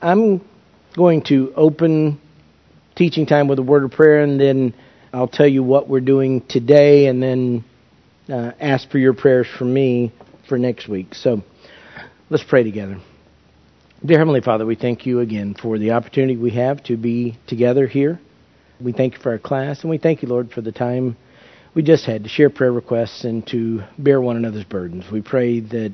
I'm going to open teaching time with a word of prayer, and then I'll tell you what we're doing today, and then uh, ask for your prayers for me for next week. So let's pray together. Dear Heavenly Father, we thank you again for the opportunity we have to be together here. We thank you for our class, and we thank you, Lord, for the time we just had to share prayer requests and to bear one another's burdens. We pray that,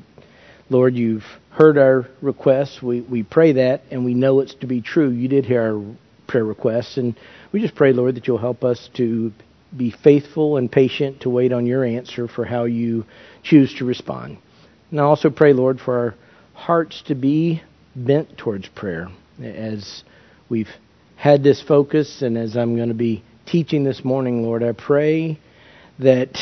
Lord, you've heard our requests. We, we pray that, and we know it's to be true. You did hear our prayer requests, and we just pray, Lord, that you'll help us to be faithful and patient to wait on your answer for how you choose to respond. And I also pray, Lord, for our hearts to be bent towards prayer as we've had this focus and as I'm going to be teaching this morning, Lord, I pray that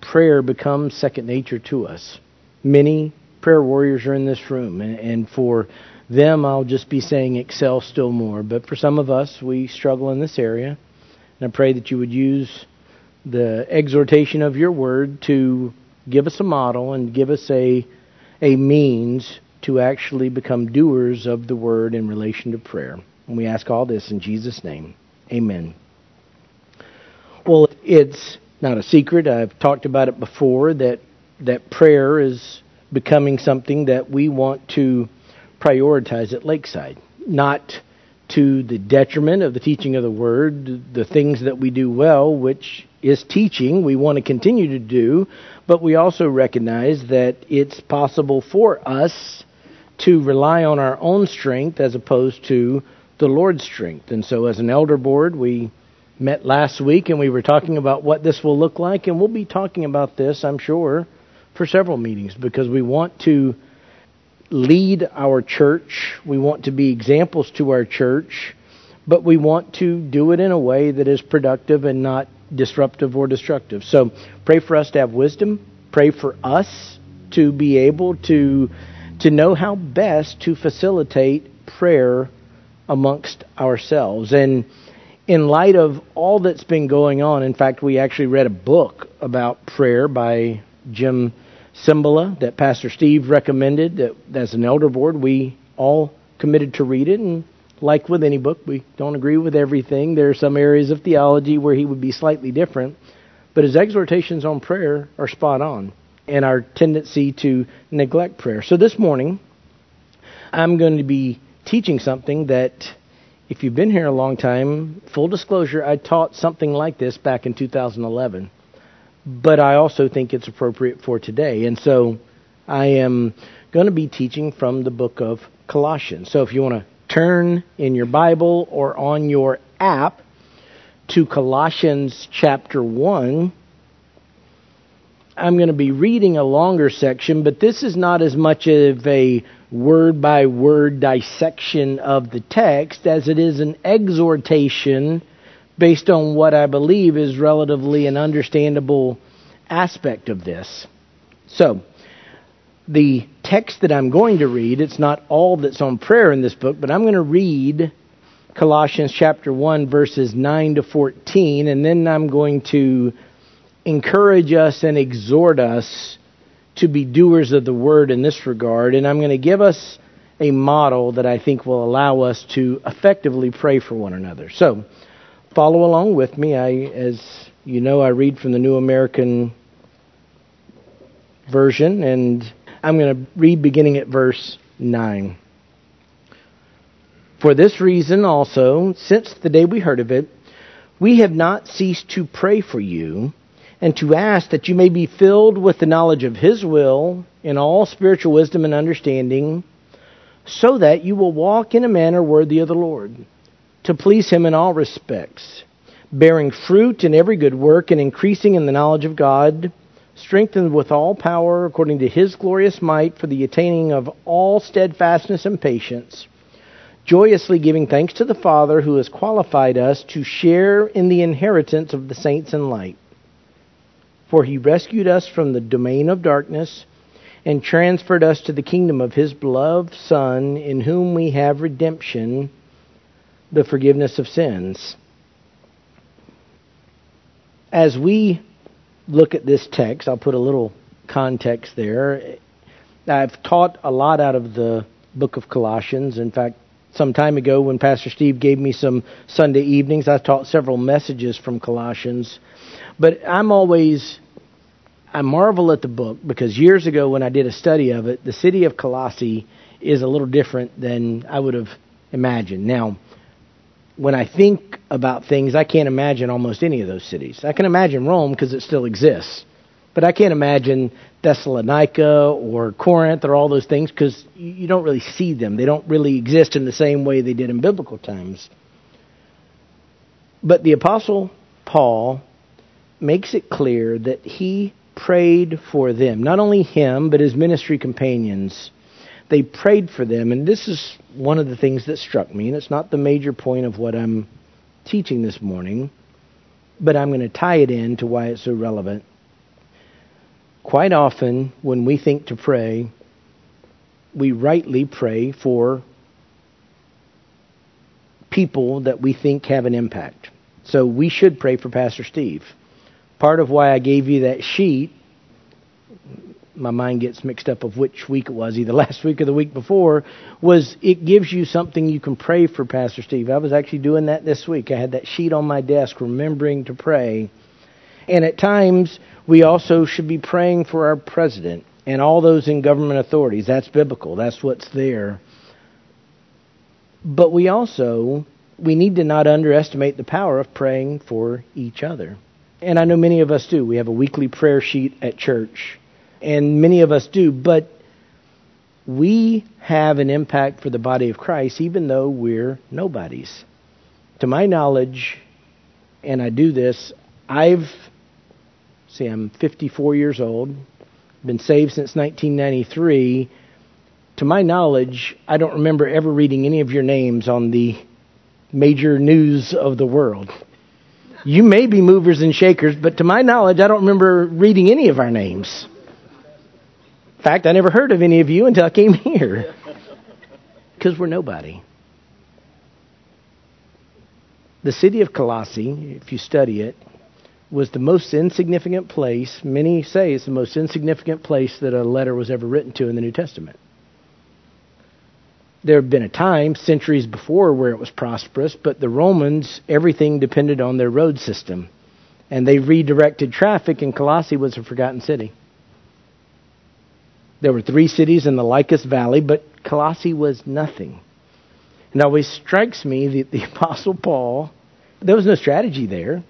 prayer becomes second nature to us. Many prayer warriors are in this room, and, and for them, I'll just be saying excel still more. But for some of us, we struggle in this area. And I pray that you would use the exhortation of your word to give us a model and give us a, a means to actually become doers of the word in relation to prayer. And we ask all this in Jesus' name. Amen. Well, it's not a secret. I've talked about it before that that prayer is becoming something that we want to prioritize at Lakeside, not to the detriment of the teaching of the word, the things that we do well, which is teaching, we want to continue to do, but we also recognize that it's possible for us to rely on our own strength as opposed to the Lord's strength. And so, as an elder board, we met last week and we were talking about what this will look like, and we'll be talking about this, I'm sure, for several meetings because we want to lead our church, we want to be examples to our church, but we want to do it in a way that is productive and not disruptive or destructive. So, pray for us to have wisdom, pray for us to be able to to know how best to facilitate prayer amongst ourselves. And in light of all that's been going on, in fact, we actually read a book about prayer by Jim Cymbala that Pastor Steve recommended. That as an elder board, we all committed to read it. And like with any book, we don't agree with everything. There are some areas of theology where he would be slightly different, but his exhortations on prayer are spot on and our tendency to neglect prayer. So this morning, I'm going to be teaching something that, if you've been here a long time, full disclosure, I taught something like this back in 2011. But I also think it's appropriate for today. And so I am going to be teaching from the book of Colossians. So if you want to turn in your Bible or on your app to Colossians chapter 1, I'm going to be reading a longer section, but this is not as much of a word by word dissection of the text as it is an exhortation based on what I believe is relatively an understandable aspect of this. So, the text that I'm going to read, it's not all that's on prayer in this book, but I'm going to read Colossians chapter 1 verses 9 to 14 and then I'm going to encourage us and exhort us to be doers of the word in this regard. And I'm going to give us a model that I think will allow us to effectively pray for one another. So, follow along with me. I, as you know, I read from the New American Version, and I'm going to read beginning at verse 9. For this reason also, since the day we heard of it, we have not ceased to pray for you and to ask that you may be filled with the knowledge of His will in all spiritual wisdom and understanding, so that you will walk in a manner worthy of the Lord, to please Him in all respects, bearing fruit in every good work and increasing in the knowledge of God, strengthened with all power according to His glorious might for the attaining of all steadfastness and patience joyously giving thanks to the Father who has qualified us to share in the inheritance of the saints in light. For he rescued us from the domain of darkness and transferred us to the kingdom of his beloved Son, in whom we have redemption, the forgiveness of sins. As we look at this text, I'll put a little context there. I've taught a lot out of the book of Colossians. In fact, some time ago when Pastor Steve gave me some Sunday evenings. I taught several messages from Colossians. But I'm always, I marvel at the book because years ago when I did a study of it, the city of Colossae is a little different than I would have imagined. Now, when I think about things, I can't imagine almost any of those cities. I can imagine Rome because it still exists. But I can't imagine Thessalonica or Corinth or all those things because you don't really see them. They don't really exist in the same way they did in biblical times. But the Apostle Paul makes it clear that he prayed for them. Not only him, but his ministry companions. They prayed for them. And this is one of the things that struck me. And it's not the major point of what I'm teaching this morning, but I'm going to tie it in to why it's so relevant. Quite often, when we think to pray, we rightly pray for people that we think have an impact. So we should pray for Pastor Steve. Part of why I gave you that sheet, my mind gets mixed up of which week it was, either last week or the week before, was it gives you something you can pray for Pastor Steve. I was actually doing that this week. I had that sheet on my desk, remembering to pray. And at times, we also should be praying for our president and all those in government authorities. That's biblical. That's what's there. But we also we need to not underestimate the power of praying for each other. And I know many of us do. We have a weekly prayer sheet at church, and many of us do, but we have an impact for the body of Christ even though we're nobodies. To my knowledge, and I do this, I've See, I'm 54 years old, been saved since 1993. To my knowledge, I don't remember ever reading any of your names on the major news of the world. You may be movers and shakers, but to my knowledge, I don't remember reading any of our names. In fact, I never heard of any of you until I came here. Because we're nobody. The city of Colossae, if you study it, was the most insignificant place, many say it's the most insignificant place that a letter was ever written to in the New Testament. There had been a time, centuries before, where it was prosperous, but the Romans, everything depended on their road system. And they redirected traffic, and Colossae was a forgotten city. There were three cities in the Lycus Valley, but Colossae was nothing. And it always strikes me that the Apostle Paul, there was no strategy there.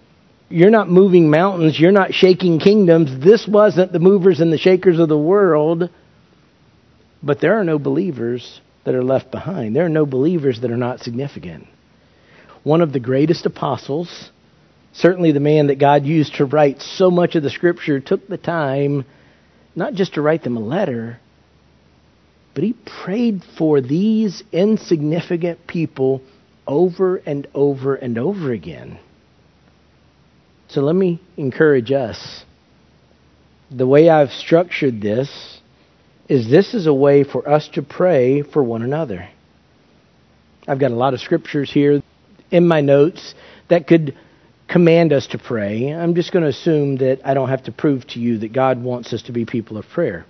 You're not moving mountains. You're not shaking kingdoms. This wasn't the movers and the shakers of the world. But there are no believers that are left behind. There are no believers that are not significant. One of the greatest apostles, certainly the man that God used to write so much of the scripture, took the time not just to write them a letter, but he prayed for these insignificant people over and over and over again. So let me encourage us. The way I've structured this is this is a way for us to pray for one another. I've got a lot of scriptures here in my notes that could command us to pray. I'm just going to assume that I don't have to prove to you that God wants us to be people of prayer.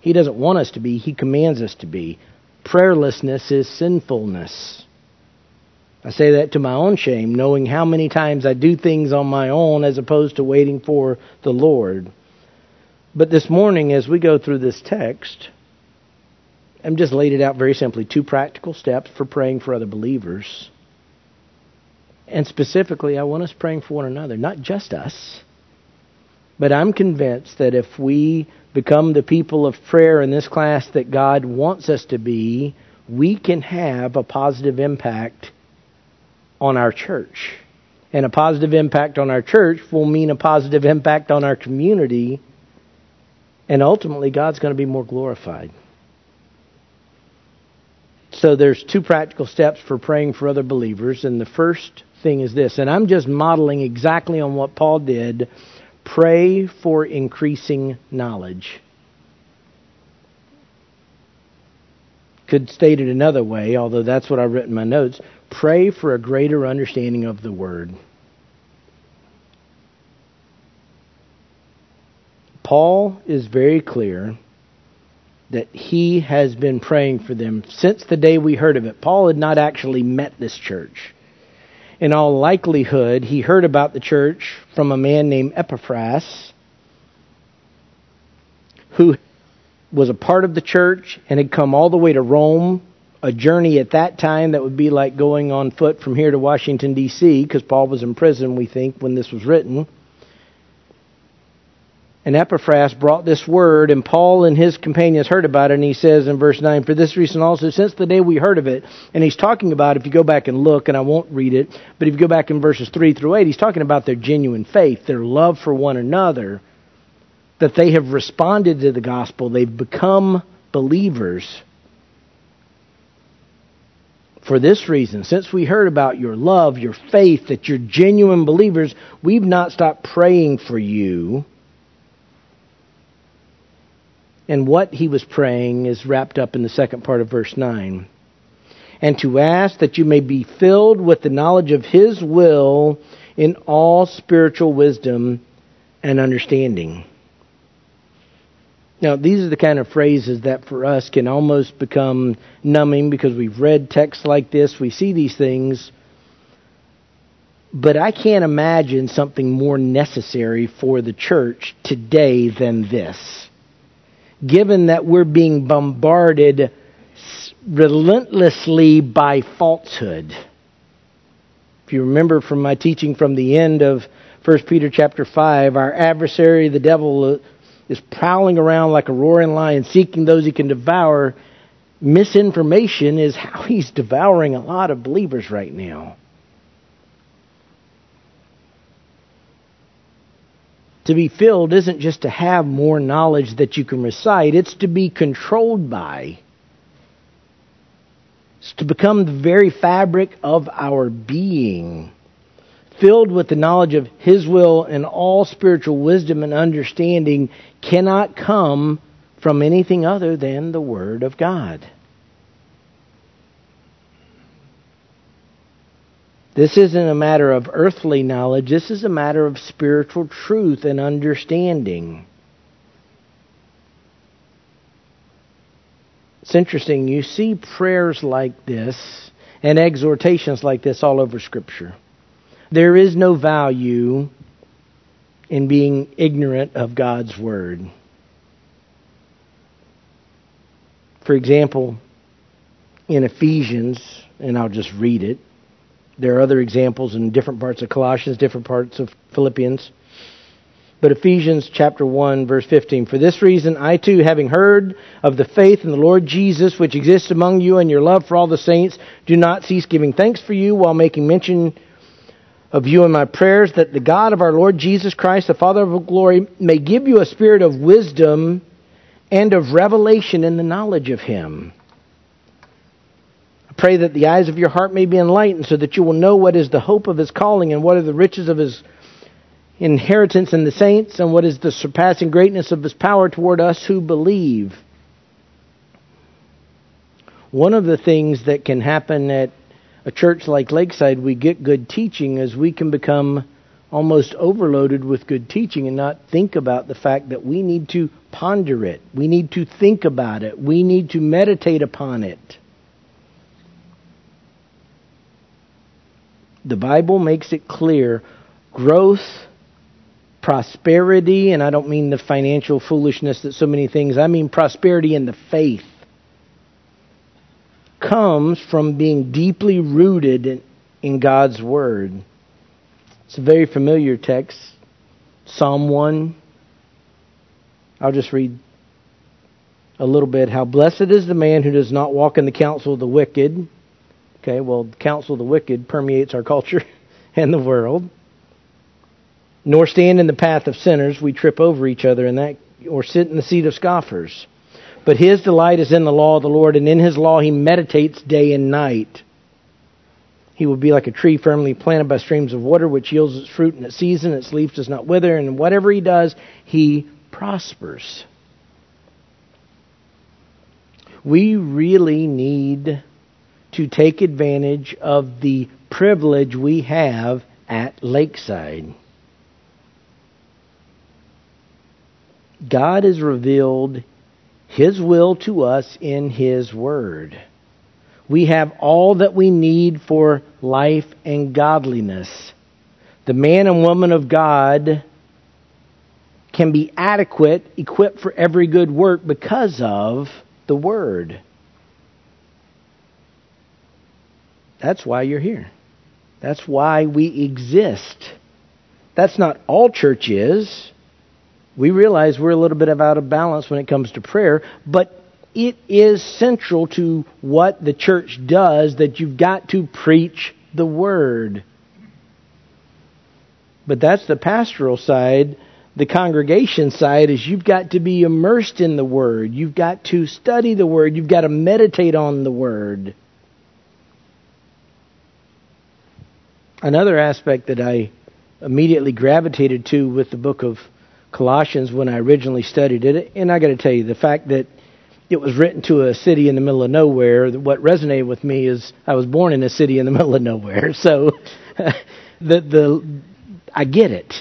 He doesn't want us to be, He commands us to be. Prayerlessness is sinfulness. I say that to my own shame, knowing how many times I do things on my own as opposed to waiting for the Lord. But this morning, as we go through this text, I'm just laid it out very simply two practical steps for praying for other believers. And specifically, I want us praying for one another, not just us. But I'm convinced that if we become the people of prayer in this class that God wants us to be, we can have a positive impact on our church. And a positive impact on our church will mean a positive impact on our community. And ultimately, God's going to be more glorified. So there's two practical steps for praying for other believers. And the first thing is this, and I'm just modeling exactly on what Paul did pray for increasing knowledge. Could state it another way, although that's what I've written in my notes. Pray for a greater understanding of the Word. Paul is very clear that he has been praying for them since the day we heard of it. Paul had not actually met this church. In all likelihood, he heard about the church from a man named Epaphras, who was a part of the church and had come all the way to Rome, a journey at that time that would be like going on foot from here to Washington, D.C., because Paul was in prison, we think, when this was written. And Epaphras brought this word, and Paul and his companions heard about it, and he says in verse 9, For this reason also, since the day we heard of it, and he's talking about, if you go back and look, and I won't read it, but if you go back in verses 3 through 8, he's talking about their genuine faith, their love for one another, that they have responded to the gospel, they've become believers. For this reason, since we heard about your love, your faith, that you're genuine believers, we've not stopped praying for you and what he was praying is wrapped up in the second part of verse 9. And to ask that you may be filled with the knowledge of his will in all spiritual wisdom and understanding. Now, these are the kind of phrases that for us can almost become numbing because we've read texts like this, we see these things, but I can't imagine something more necessary for the church today than this given that we're being bombarded relentlessly by falsehood. If you remember from my teaching from the end of 1 Peter chapter 5, our adversary, the devil, uh, is prowling around like a roaring lion, seeking those he can devour. Misinformation is how he's devouring a lot of believers right now. To be filled isn't just to have more knowledge that you can recite, it's to be controlled by. It's to become the very fabric of our being, filled with the knowledge of His will and all spiritual wisdom and understanding cannot come from anything other than the Word of God. This isn't a matter of earthly knowledge, this is a matter of spiritual truth and understanding. It's interesting, you see prayers like this and exhortations like this all over Scripture. There is no value in being ignorant of God's Word. For example, in Ephesians, and I'll just read it, there are other examples in different parts of Colossians, different parts of Philippians. But Ephesians chapter 1 verse 15, For this reason I too, having heard of the faith in the Lord Jesus which exists among you and your love for all the saints, do not cease giving thanks for you while making mention of you in my prayers that the God of our Lord Jesus Christ, the Father of glory, may give you a spirit of wisdom and of revelation in the knowledge of him pray that the eyes of your heart may be enlightened so that you will know what is the hope of his calling and what are the riches of his inheritance in the saints and what is the surpassing greatness of his power toward us who believe. One of the things that can happen at a church like Lakeside, we get good teaching, is we can become almost overloaded with good teaching and not think about the fact that we need to ponder it. We need to think about it. We need to meditate upon it. The Bible makes it clear growth, prosperity, and I don't mean the financial foolishness that so many things, I mean prosperity in the faith, comes from being deeply rooted in, in God's Word. It's a very familiar text, Psalm 1. I'll just read a little bit. How blessed is the man who does not walk in the counsel of the wicked Okay, well, counsel of the wicked permeates our culture and the world. Nor stand in the path of sinners, we trip over each other in that, or sit in the seat of scoffers. But his delight is in the law of the Lord, and in his law he meditates day and night. He will be like a tree firmly planted by streams of water, which yields its fruit in its season, its leaf does not wither, and whatever he does, he prospers. We really need to take advantage of the privilege we have at Lakeside. God has revealed His will to us in His Word. We have all that we need for life and godliness. The man and woman of God can be adequate, equipped for every good work because of the Word. That's why you're here. That's why we exist. That's not all church is. We realize we're a little bit out of balance when it comes to prayer, but it is central to what the church does that you've got to preach the Word. But that's the pastoral side. The congregation side is you've got to be immersed in the Word. You've got to study the Word. You've got to meditate on the Word. Another aspect that I immediately gravitated to with the book of Colossians when I originally studied it, and I got to tell you, the fact that it was written to a city in the middle of nowhere, what resonated with me is I was born in a city in the middle of nowhere. So the the I get it.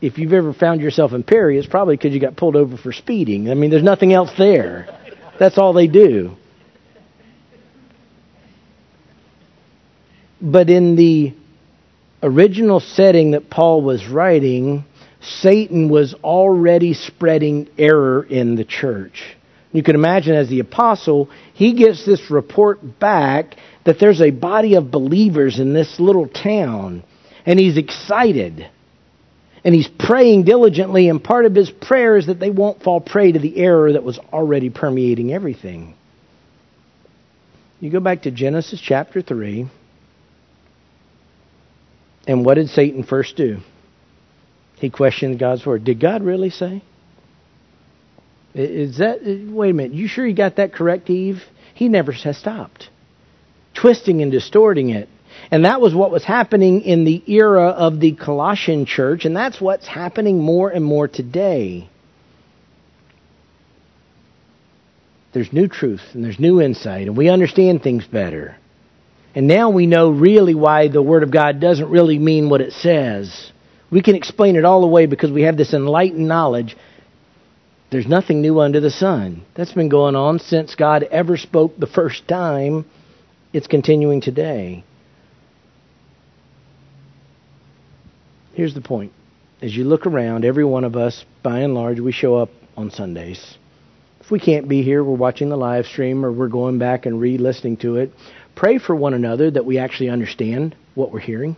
If you've ever found yourself in Perry, it's probably because you got pulled over for speeding. I mean, there's nothing else there. That's all they do. But in the original setting that Paul was writing, Satan was already spreading error in the church. You can imagine as the apostle, he gets this report back that there's a body of believers in this little town, and he's excited. And he's praying diligently, and part of his prayer is that they won't fall prey to the error that was already permeating everything. You go back to Genesis chapter 3. And what did Satan first do? He questioned God's word. Did God really say? Is that uh, wait a minute, you sure you got that correct, Eve? He never has stopped. Twisting and distorting it. And that was what was happening in the era of the Colossian church, and that's what's happening more and more today. There's new truth and there's new insight, and we understand things better. And now we know really why the Word of God doesn't really mean what it says. We can explain it all away because we have this enlightened knowledge. There's nothing new under the sun. That's been going on since God ever spoke the first time. It's continuing today. Here's the point. As you look around, every one of us, by and large, we show up on Sundays. If we can't be here, we're watching the live stream or we're going back and re listening to it pray for one another that we actually understand what we're hearing.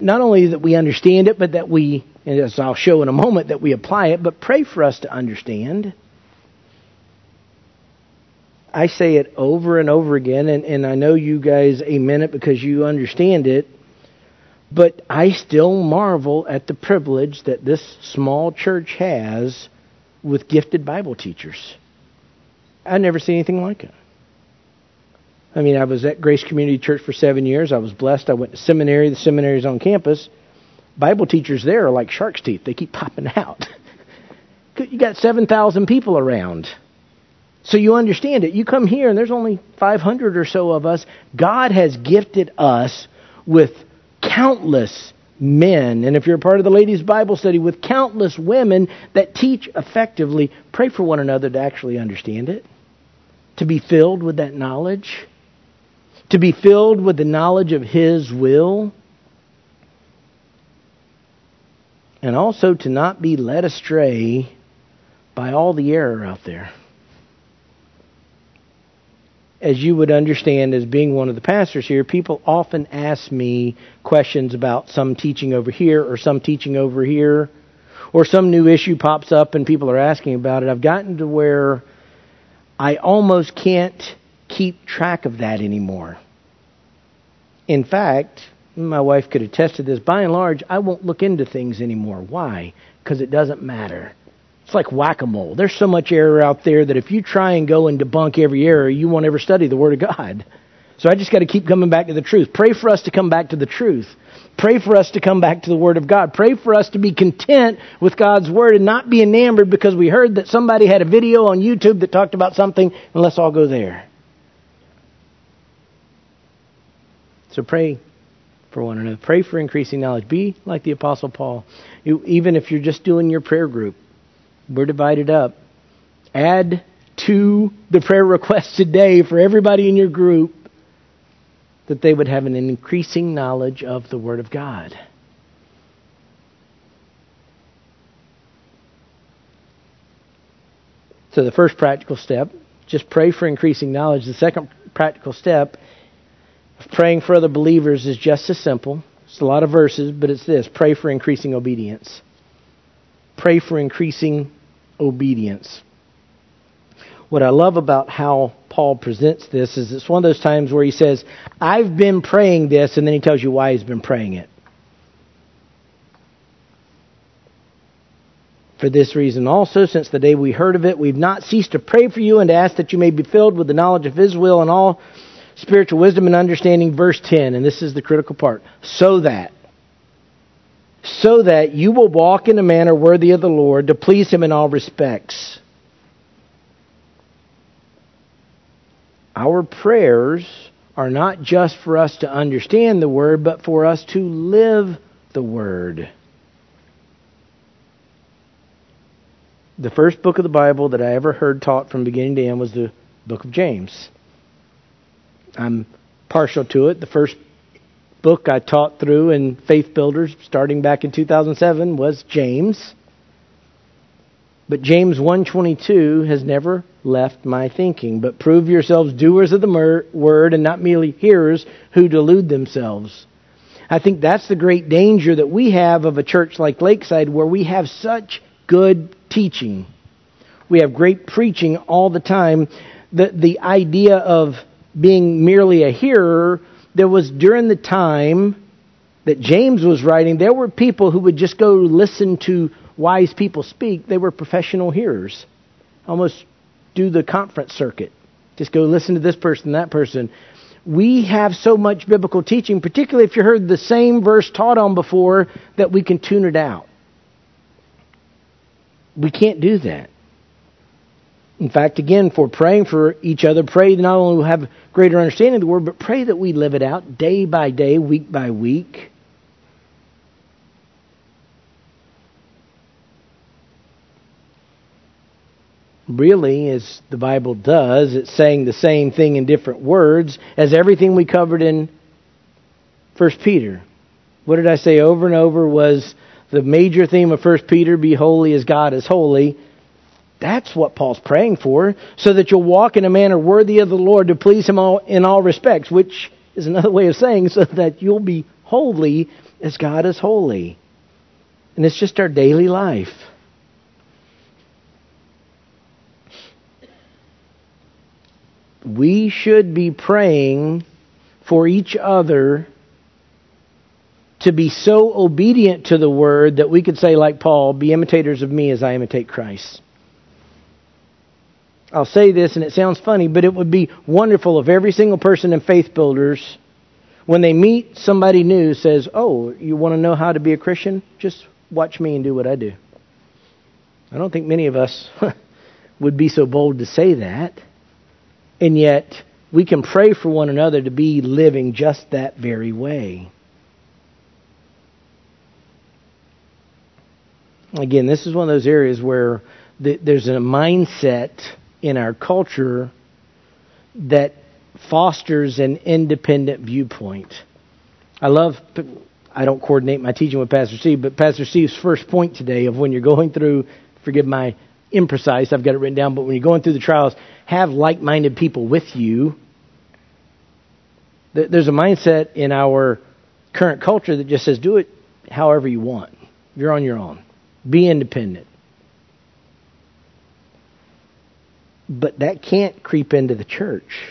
Not only that we understand it, but that we, as I'll show in a moment, that we apply it, but pray for us to understand. I say it over and over again, and, and I know you guys amen it because you understand it, but I still marvel at the privilege that this small church has with gifted Bible teachers. I've never seen anything like it. I mean, I was at Grace Community Church for seven years. I was blessed. I went to seminary. The seminary's on campus. Bible teachers there are like shark's teeth. They keep popping out. you got 7,000 people around. So you understand it. You come here and there's only 500 or so of us. God has gifted us with countless men, and if you're a part of the ladies' Bible study, with countless women that teach effectively. Pray for one another to actually understand it, to be filled with that knowledge to be filled with the knowledge of His will, and also to not be led astray by all the error out there. As you would understand, as being one of the pastors here, people often ask me questions about some teaching over here or some teaching over here, or some new issue pops up and people are asking about it. I've gotten to where I almost can't keep track of that anymore. In fact, my wife could attest to this. By and large, I won't look into things anymore. Why? Because it doesn't matter. It's like whack a mole. There's so much error out there that if you try and go and debunk every error, you won't ever study the Word of God. So I just got to keep coming back to the truth. Pray for us to come back to the truth. Pray for us to come back to the Word of God. Pray for us to be content with God's Word and not be enamored because we heard that somebody had a video on YouTube that talked about something, and let's all go there. So pray for one another. Pray for increasing knowledge. Be like the Apostle Paul. You, even if you're just doing your prayer group, We're divided up. Add to the prayer request today for everybody in your group that they would have an increasing knowledge of the Word of God. So, the first practical step, just pray for increasing knowledge. The second practical step praying for other believers is just as simple. It's a lot of verses, but it's this pray for increasing obedience. Pray for increasing obedience. What I love about how Paul presents this is it's one of those times where he says, I've been praying this, and then he tells you why he's been praying it. For this reason also, since the day we heard of it, we've not ceased to pray for you and to ask that you may be filled with the knowledge of His will and all spiritual wisdom and understanding. Verse 10, and this is the critical part. So that, so that you will walk in a manner worthy of the Lord to please Him in all respects. Our prayers are not just for us to understand the Word, but for us to live the Word. The first book of the Bible that I ever heard taught from beginning to end was the book of James. I'm partial to it. The first book I taught through in Faith Builders starting back in 2007 was James. But James 1:22 has never left my thinking. But prove yourselves doers of the word and not merely hearers who delude themselves. I think that's the great danger that we have of a church like Lakeside where we have such good teaching. We have great preaching all the time. The, the idea of being merely a hearer, there was during the time that James was writing, there were people who would just go listen to wise people speak. They were professional hearers, almost do the conference circuit. Just go listen to this person, that person. We have so much biblical teaching, particularly if you heard the same verse taught on before, that we can tune it out. We can't do that. In fact, again, for praying for each other, pray not only we have greater understanding of the word, but pray that we live it out day by day, week by week. Really, as the Bible does, it's saying the same thing in different words as everything we covered in First Peter. What did I say over and over was the major theme of First Peter, be holy as God is holy. That's what Paul's praying for, so that you'll walk in a manner worthy of the Lord to please Him all, in all respects, which is another way of saying so that you'll be holy as God is holy. And it's just our daily life. We should be praying for each other to be so obedient to the word that we could say, like Paul, be imitators of me as I imitate Christ. I'll say this, and it sounds funny, but it would be wonderful if every single person in Faith Builders, when they meet somebody new, says, Oh, you want to know how to be a Christian? Just watch me and do what I do. I don't think many of us would be so bold to say that. And yet, we can pray for one another to be living just that very way. again, this is one of those areas where the, there's a mindset in our culture that fosters an independent viewpoint. I love, I don't coordinate my teaching with Pastor Steve, but Pastor Steve's first point today of when you're going through, forgive my imprecise, I've got it written down, but when you're going through the trials, have like minded people with you. There's a mindset in our current culture that just says do it however you want. You're on your own. Be independent. But that can't creep into the church.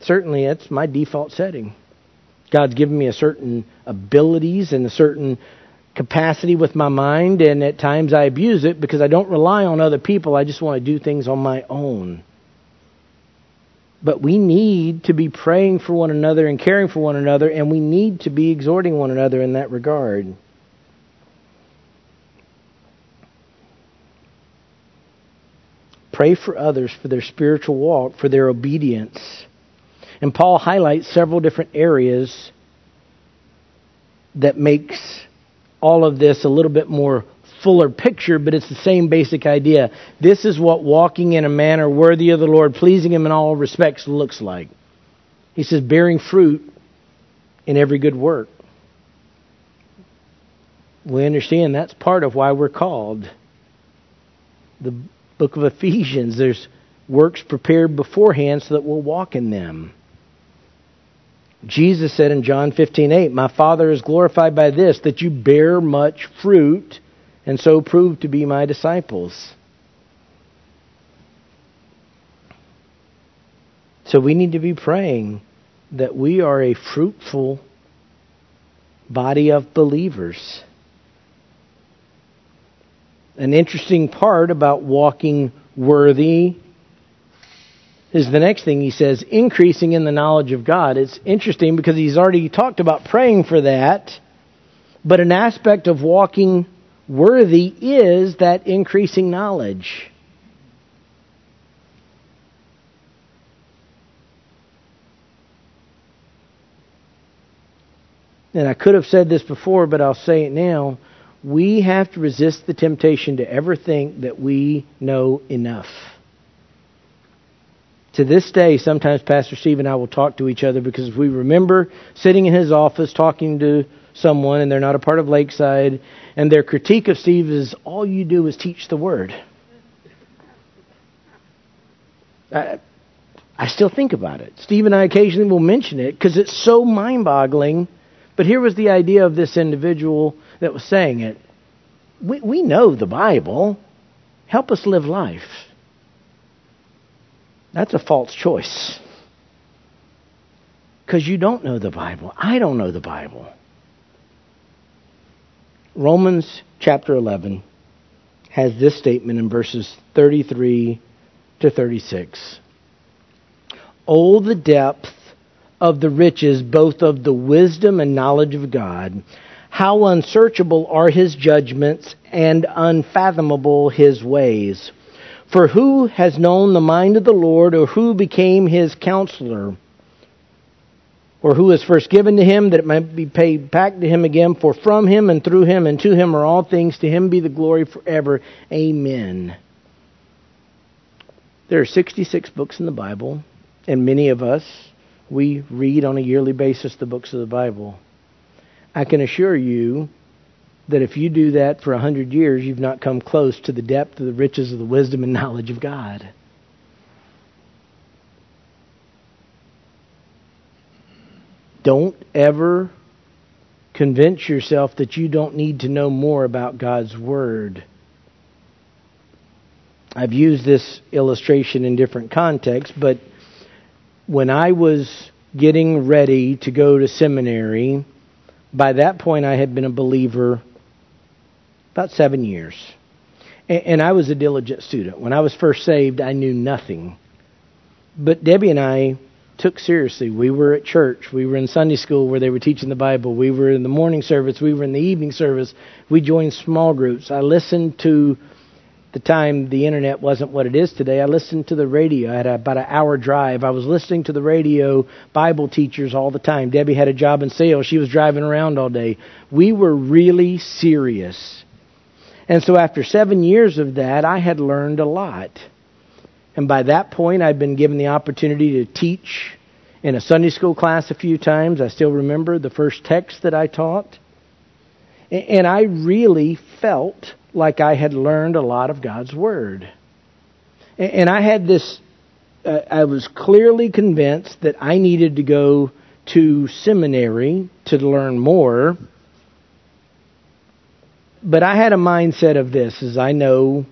Certainly, it's my default setting. God's given me a certain abilities and a certain capacity with my mind, and at times I abuse it because I don't rely on other people. I just want to do things on my own. But we need to be praying for one another and caring for one another, and we need to be exhorting one another in that regard. Pray for others for their spiritual walk, for their obedience. And Paul highlights several different areas that makes all of this a little bit more fuller picture, but it's the same basic idea. This is what walking in a manner worthy of the Lord, pleasing Him in all respects, looks like. He says, bearing fruit in every good work. We understand that's part of why we're called. The book of Ephesians, there's works prepared beforehand so that we'll walk in them. Jesus said in John 15:8, "My Father is glorified by this that you bear much fruit and so prove to be my disciples." So we need to be praying that we are a fruitful body of believers. An interesting part about walking worthy is the next thing he says increasing in the knowledge of God. It's interesting because he's already talked about praying for that, but an aspect of walking worthy is that increasing knowledge. And I could have said this before, but I'll say it now. We have to resist the temptation to ever think that we know enough. To this day, sometimes Pastor Steve and I will talk to each other because we remember sitting in his office talking to someone and they're not a part of Lakeside, and their critique of Steve is all you do is teach the word. I, I still think about it. Steve and I occasionally will mention it because it's so mind boggling. But here was the idea of this individual that was saying it. We, we know the Bible. Help us live life. That's a false choice. Because you don't know the Bible. I don't know the Bible. Romans chapter 11 has this statement in verses 33 to 36. Oh, the depth of the riches, both of the wisdom and knowledge of God! How unsearchable are his judgments and unfathomable his ways! For who has known the mind of the Lord, or who became his counselor? Or who was first given to him that it might be paid back to him again? For from him and through him and to him are all things. To him be the glory forever. Amen. There are 66 books in the Bible, and many of us, we read on a yearly basis the books of the Bible. I can assure you that if you do that for a hundred years, you've not come close to the depth of the riches of the wisdom and knowledge of God. Don't ever convince yourself that you don't need to know more about God's Word. I've used this illustration in different contexts, but when I was getting ready to go to seminary, by that point I had been a believer about seven years. And, I was a diligent student. When I was first saved, I knew nothing. But Debbie and I took seriously. We were at church. We were in Sunday school where they were teaching the Bible. We were in the morning service. We were in the evening service. We joined small groups. I listened to the time the internet wasn't what it is today. I listened to the radio. I had about an hour drive. I was listening to the radio Bible teachers all the time. Debbie had a job in sales. She was driving around all day. We were really serious and so after seven years of that, I had learned a lot. And by that point, I'd been given the opportunity to teach in a Sunday school class a few times. I still remember the first text that I taught. And I really felt like I had learned a lot of God's Word. And I had this, uh, I was clearly convinced that I needed to go to seminary to learn more but I had a mindset of this as I know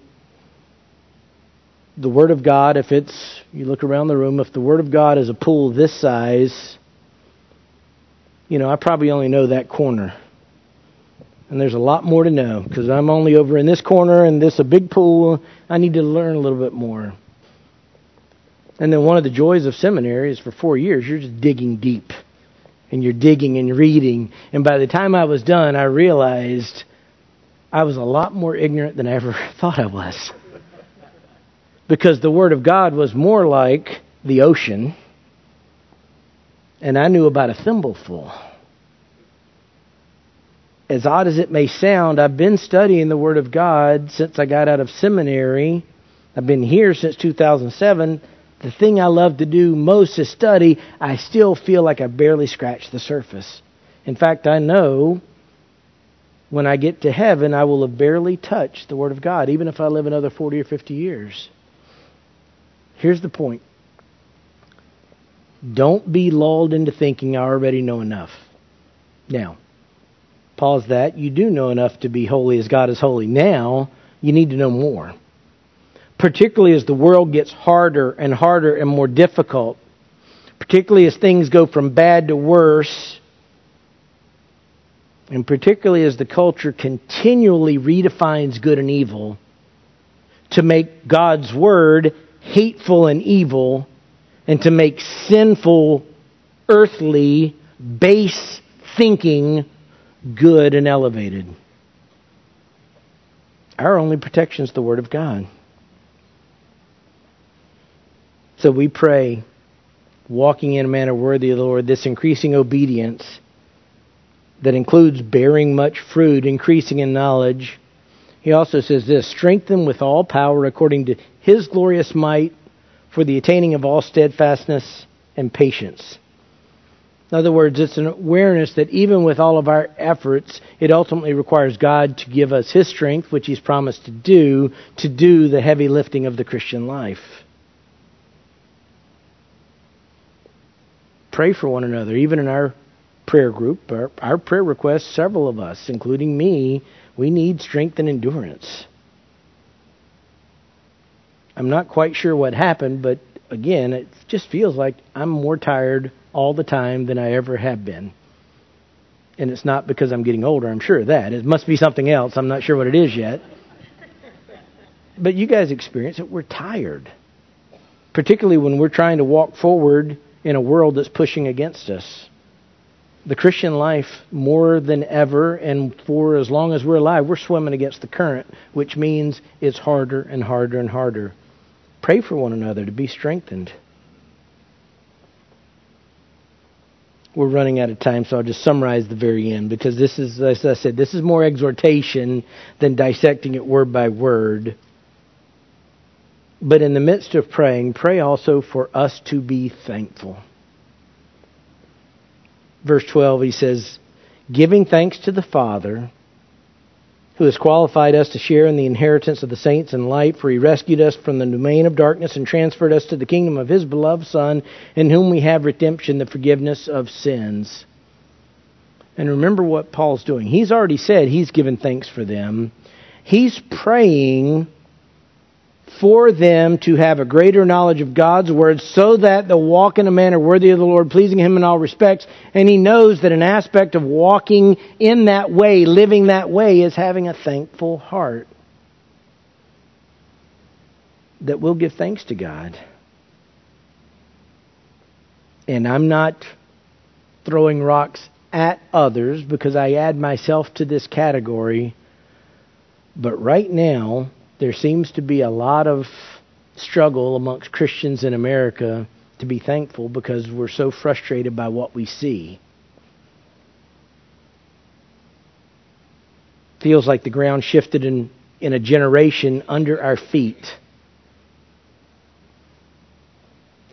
the Word of God, if it's, you look around the room, if the Word of God is a pool this size, you know, I probably only know that corner. And there's a lot more to know because I'm only over in this corner and this a big pool. I need to learn a little bit more. And then one of the joys of seminary is for four years you're just digging deep. And you're digging and reading. And by the time I was done, I realized I was a lot more ignorant than I ever thought I was. Because the Word of God was more like the ocean, and I knew about a thimbleful. As odd as it may sound, I've been studying the Word of God since I got out of seminary. I've been here since 2007. The thing I love to do most is study. I still feel like I barely scratched the surface. In fact, I know when I get to heaven, I will have barely touched the Word of God, even if I live another 40 or 50 years. Here's the point don't be lulled into thinking I already know enough. Now, pause that. You do know enough to be holy as God is holy. Now, you need to know more. Particularly as the world gets harder and harder and more difficult. Particularly as things go from bad to worse and particularly as the culture continually redefines good and evil to make God's word hateful and evil, and to make sinful, earthly, base thinking good and elevated. Our only protection is the Word of God. So we pray, walking in a manner worthy of the Lord, this increasing obedience that includes bearing much fruit, increasing in knowledge. He also says this strengthen with all power according to his glorious might for the attaining of all steadfastness and patience. In other words, it's an awareness that even with all of our efforts, it ultimately requires God to give us His strength, which He's promised to do, to do the heavy lifting of the Christian life. Pray for one another, even in our prayer group, our, our prayer requests, several of us, including me, we need strength and endurance. I'm not quite sure what happened, but again, it just feels like I'm more tired all the time than I ever have been. And it's not because I'm getting older, I'm sure of that. It must be something else. I'm not sure what it is yet. but you guys experience it. We're tired. Particularly when we're trying to walk forward in a world that's pushing against us the Christian life more than ever, and for as long as we're alive, we're swimming against the current, which means it's harder and harder and harder. Pray for one another to be strengthened. We're running out of time, so I'll just summarize the very end because this is, as I said, this is more exhortation than dissecting it word by word. But in the midst of praying, pray also for us to be thankful verse 12, he says, Giving thanks to the Father, who has qualified us to share in the inheritance of the saints in light, for he rescued us from the domain of darkness and transferred us to the kingdom of his beloved Son, in whom we have redemption, the forgiveness of sins. And remember what Paul's doing. He's already said he's given thanks for them. He's praying for them to have a greater knowledge of God's Word so that they'll walk in a manner worthy of the Lord, pleasing Him in all respects. And He knows that an aspect of walking in that way, living that way, is having a thankful heart. That will give thanks to God. And I'm not throwing rocks at others because I add myself to this category. But right now, there seems to be a lot of struggle amongst Christians in America to be thankful because we're so frustrated by what we see. Feels like the ground shifted in, in a generation under our feet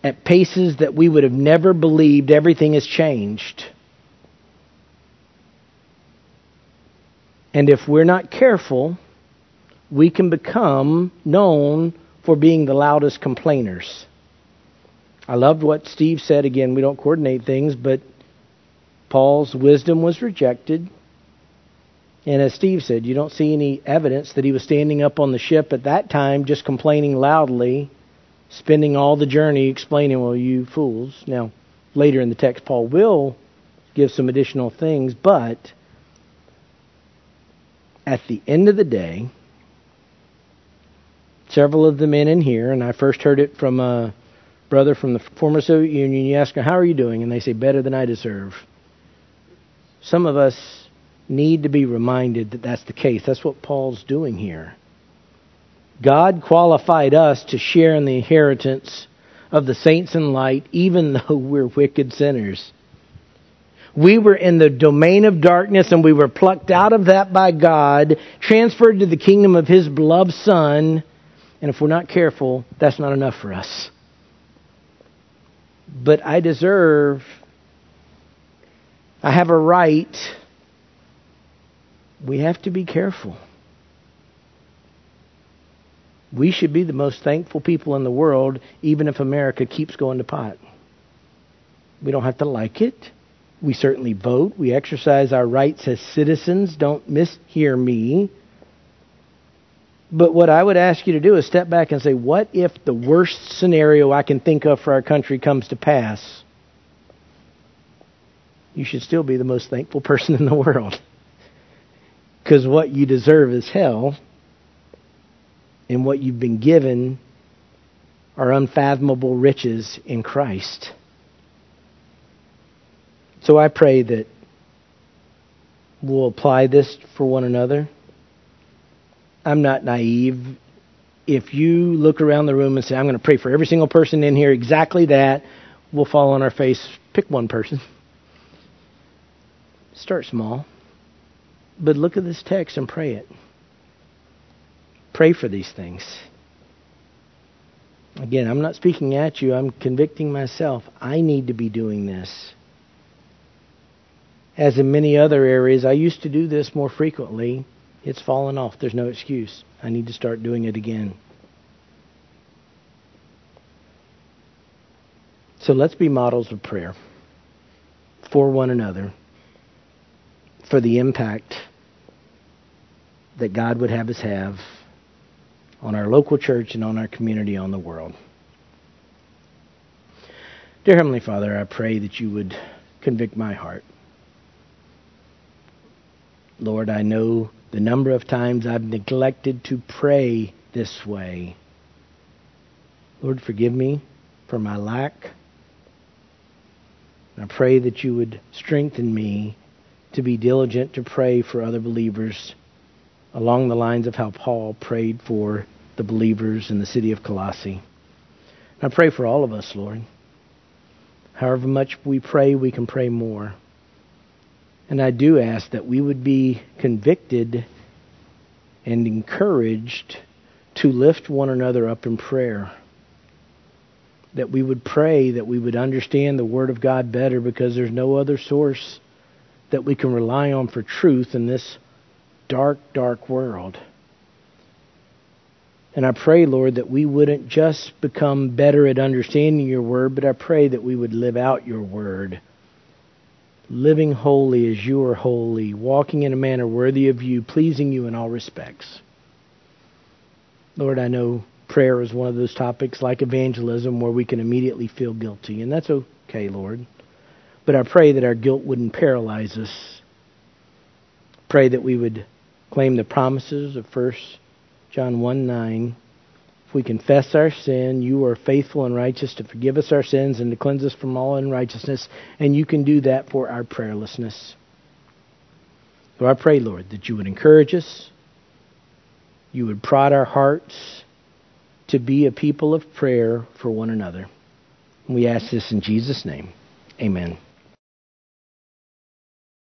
at paces that we would have never believed everything has changed. And if we're not careful, we can become known for being the loudest complainers. I loved what Steve said. Again, we don't coordinate things, but Paul's wisdom was rejected. And as Steve said, you don't see any evidence that he was standing up on the ship at that time just complaining loudly, spending all the journey explaining, well, you fools. Now, later in the text, Paul will give some additional things, but at the end of the day, several of the men in here, and I first heard it from a brother from the former Soviet Union. You ask them, How are you doing? And they say, Better than I deserve. Some of us need to be reminded that that's the case. That's what Paul's doing here. God qualified us to share in the inheritance of the saints in light, even though we're wicked sinners. We were in the domain of darkness and we were plucked out of that by God, transferred to the kingdom of His beloved Son. And if we're not careful, that's not enough for us. But I deserve, I have a right. We have to be careful. We should be the most thankful people in the world, even if America keeps going to pot. We don't have to like it. We certainly vote. We exercise our rights as citizens. Don't mishear me. But what I would ask you to do is step back and say, what if the worst scenario I can think of for our country comes to pass? You should still be the most thankful person in the world. Because what you deserve is hell, and what you've been given are unfathomable riches in Christ. So I pray that we'll apply this for one another. I'm not naive. If you look around the room and say, I'm going to pray for every single person in here exactly that, we'll fall on our face. Pick one person. Start small. But look at this text and pray it. Pray for these things. Again, I'm not speaking at you, I'm convicting myself. I need to be doing this. As in many other areas, I used to do this more frequently. It's fallen off. There's no excuse. I need to start doing it again. So let's be models of prayer for one another, for the impact that God would have us have on our local church and on our community on the world. Dear Heavenly Father, I pray that you would convict my heart. Lord, I know the number of times I've neglected to pray this way. Lord, forgive me for my lack. I pray that you would strengthen me to be diligent to pray for other believers along the lines of how Paul prayed for the believers in the city of Colossae. I pray for all of us, Lord. However much we pray, we can pray more. And I do ask that we would be convicted and encouraged to lift one another up in prayer. That we would pray, that we would understand the Word of God better because there's no other source that we can rely on for truth in this dark, dark world. And I pray, Lord, that we wouldn't just become better at understanding your word, but I pray that we would live out your word. Living holy as you are holy, walking in a manner worthy of you, pleasing you in all respects. Lord, I know prayer is one of those topics like evangelism where we can immediately feel guilty, and that's okay, Lord. But I pray that our guilt wouldn't paralyze us. Pray that we would claim the promises of 1 John 1 9. If we confess our sin, you are faithful and righteous to forgive us our sins and to cleanse us from all unrighteousness, and you can do that for our prayerlessness. So I pray, Lord, that you would encourage us, you would prod our hearts to be a people of prayer for one another. And we ask this in Jesus' name. Amen.